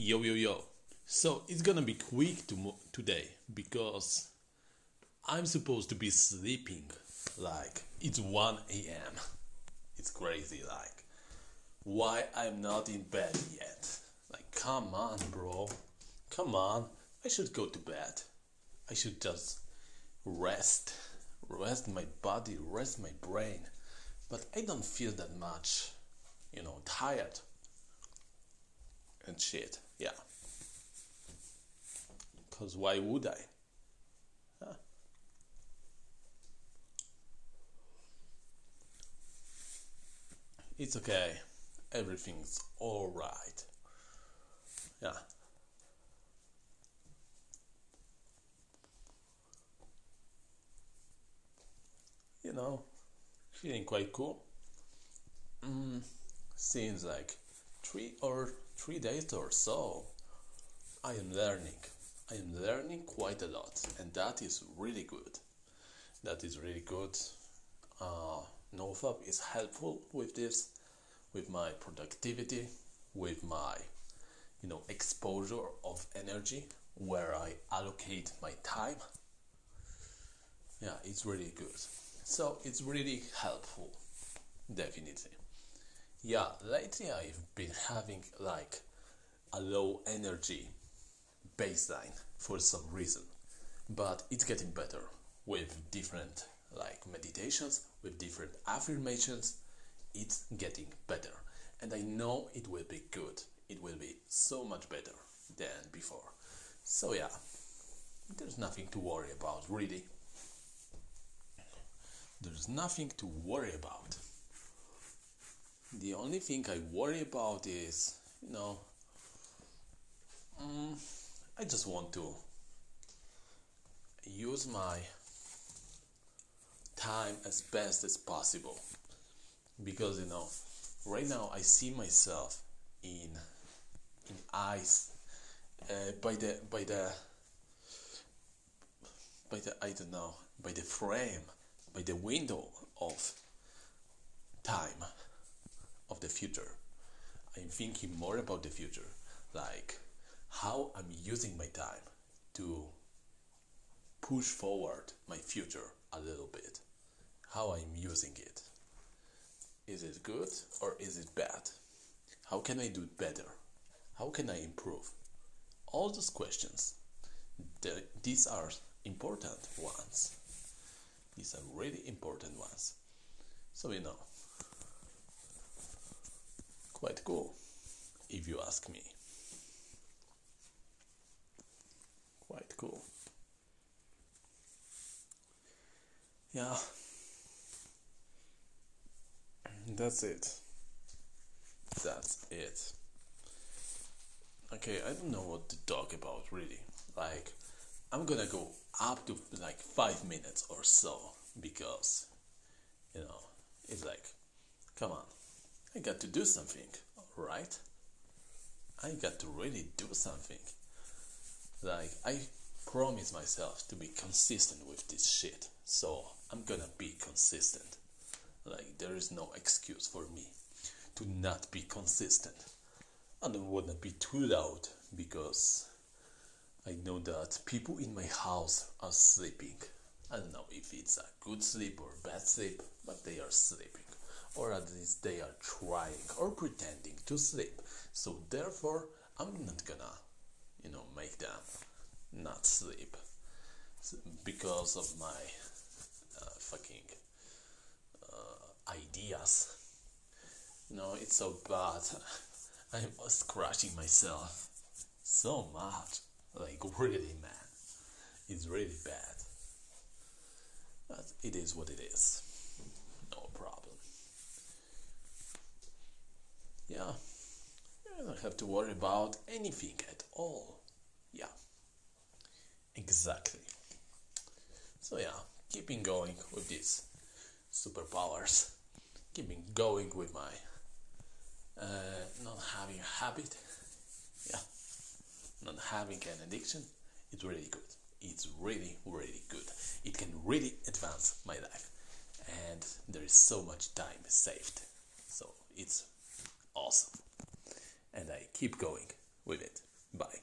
Yo yo yo. So it's gonna be quick to today because I'm supposed to be sleeping like it's 1 a.m. It's crazy like why I'm not in bed yet. Like come on, bro. Come on. I should go to bed. I should just rest. Rest my body, rest my brain. But I don't feel that much, you know, tired and shit. Yeah. Because why would I? Huh? It's okay. Everything's alright. Yeah. You know, feeling quite cool. Mm, seems like three or three days or so, I am learning. I am learning quite a lot, and that is really good. That is really good. Uh, NoFap is helpful with this, with my productivity, with my, you know, exposure of energy, where I allocate my time. Yeah, it's really good. So it's really helpful, definitely yeah lately i've been having like a low energy baseline for some reason but it's getting better with different like meditations with different affirmations. It's getting better and i know it will be good. It will be so much better than before. So yeah there's nothing to worry about really. There's nothing to worry about the only thing I worry about is, you know, um, I just want to use my time as best as possible. Because you know right now I see myself in in eyes uh, by the by the by the I don't know by the frame by the window of time of the future. I'm thinking more about the future, like how I'm using my time to push forward my future a little bit. How I'm using it. Is it good or is it bad? How can I do better? How can I improve? All those questions. The, these are important ones. These are really important ones. So, you know, quite cool, if you ask me. Quite cool. Yeah, that's it. That's it. Okay, I don't know what to talk about really. Like, I'm gonna go up to like five minutes or so because, you know, it's like, come on I got to do something, right? I got to really do something. Like, I promise myself to be consistent with this shit, so I'm gonna be consistent. Like, there is no excuse for me to not be consistent. And I wanna be too loud because I know that people in my house are sleeping. I don't know if it's a good sleep or bad sleep, but they are sleeping or at least they are trying or pretending to sleep. So therefore, I'm not gonna, you know, make them not sleep because of my uh, fucking uh, ideas. No, it's so bad. I'm scratching myself so much. Like, really, man. It's really bad. But it is what it is. yeah, you have to worry about anything at all. Yeah, exactly. So, yeah, keeping going with these superpowers, keeping going with my uh, not having a habit, yeah, not having an addiction, it's really good. It's really, really good. It can really advance my life, and there is so much time saved. So, it's awesome and I keep going with it. Bye.